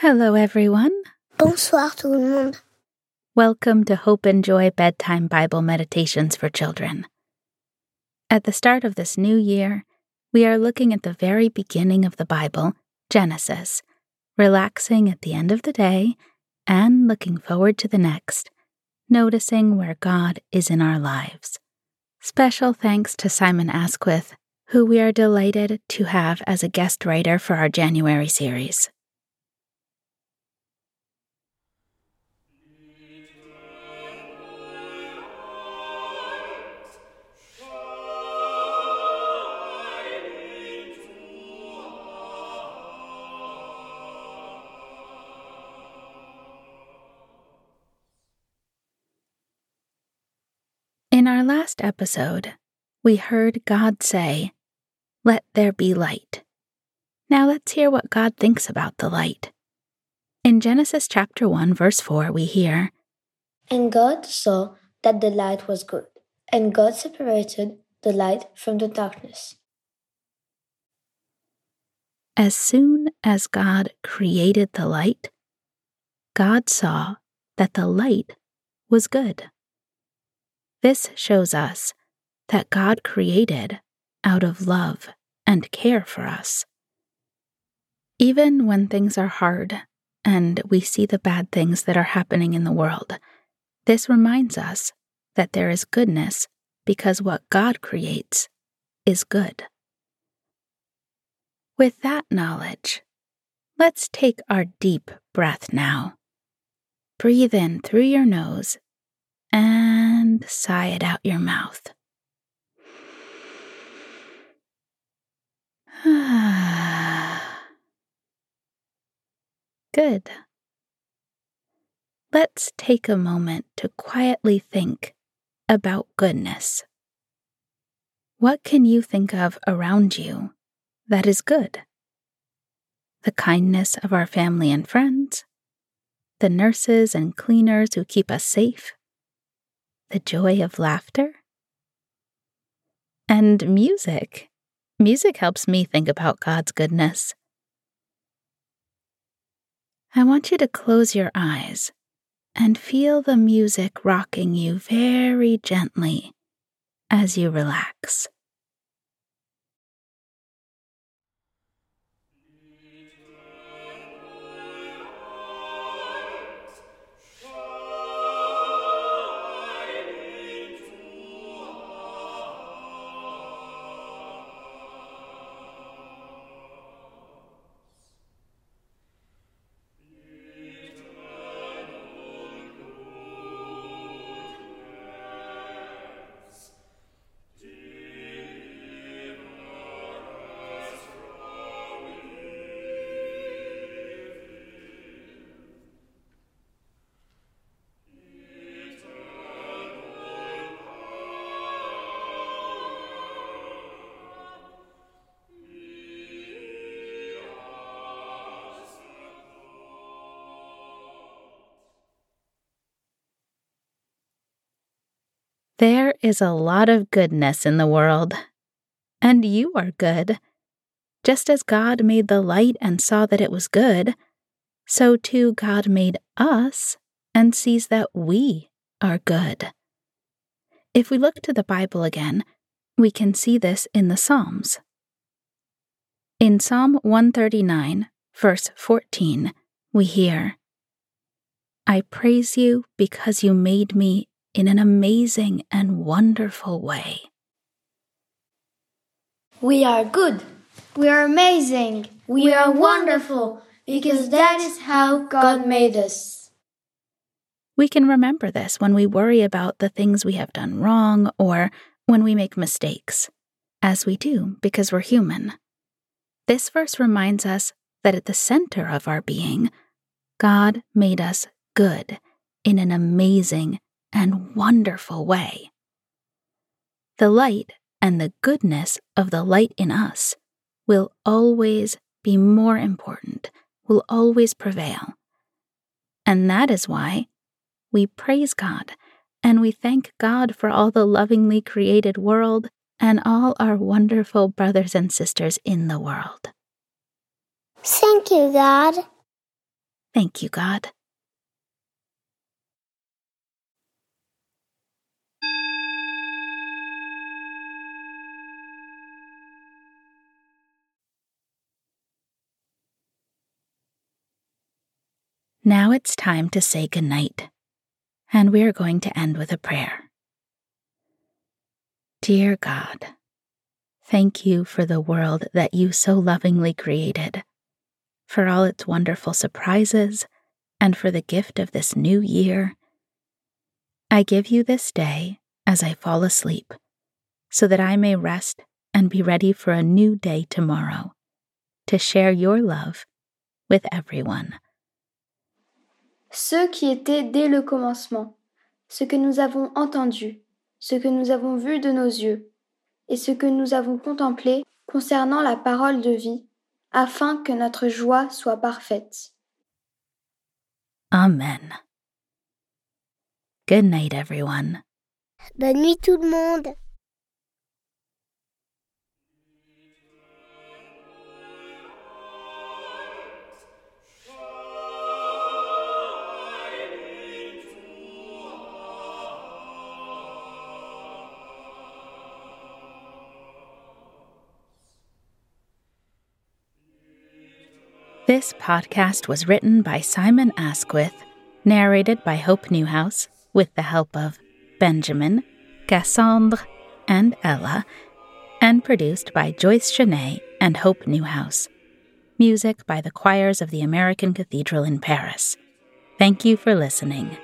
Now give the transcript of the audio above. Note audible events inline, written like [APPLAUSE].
Hello, everyone. Bonsoir tout le monde. Welcome to Hope and Joy Bedtime Bible Meditations for Children. At the start of this new year, we are looking at the very beginning of the Bible, Genesis, relaxing at the end of the day and looking forward to the next, noticing where God is in our lives. Special thanks to Simon Asquith, who we are delighted to have as a guest writer for our January series. In our last episode, we heard God say, Let there be light. Now let's hear what God thinks about the light. In Genesis chapter 1, verse 4, we hear, And God saw that the light was good, and God separated the light from the darkness. As soon as God created the light, God saw that the light was good. This shows us that God created out of love and care for us. Even when things are hard and we see the bad things that are happening in the world, this reminds us that there is goodness because what God creates is good. With that knowledge, let's take our deep breath now. Breathe in through your nose and sigh it out your mouth. [SIGHS] Good. Let's take a moment to quietly think about goodness. What can you think of around you that is good? The kindness of our family and friends, the nurses and cleaners who keep us safe, the joy of laughter. And music. Music helps me think about God's goodness. I want you to close your eyes and feel the music rocking you very gently as you relax. Is a lot of goodness in the world, and you are good. Just as God made the light and saw that it was good, so too God made us and sees that we are good. If we look to the Bible again, we can see this in the Psalms. In Psalm 139, verse 14, we hear, I praise you because you made me in an amazing and wonderful way. We are good. We are amazing. We, we are wonderful because that is how God made us. We can remember this when we worry about the things we have done wrong or when we make mistakes, as we do because we're human. This verse reminds us that at the center of our being, God made us good in an amazing and wonderful way. The light and the goodness of the light in us will always be more important, will always prevail. And that is why we praise God and we thank God for all the lovingly created world and all our wonderful brothers and sisters in the world. Thank you, God. Thank you, God. Now it's time to say goodnight, and we are going to end with a prayer. Dear God, thank you for the world that you so lovingly created, for all its wonderful surprises, and for the gift of this new year. I give you this day as I fall asleep, so that I may rest and be ready for a new day tomorrow to share your love with everyone. Ceux qui étaient dès le commencement, ce que nous avons entendu, ce que nous avons vu de nos yeux, et ce que nous avons contemplé concernant la parole de vie, afin que notre joie soit parfaite. Amen. Good night, everyone. Bonne nuit tout le monde. This podcast was written by Simon Asquith, narrated by Hope Newhouse, with the help of Benjamin, Cassandre, and Ella, and produced by Joyce Chenet and Hope Newhouse. Music by the choirs of the American Cathedral in Paris. Thank you for listening.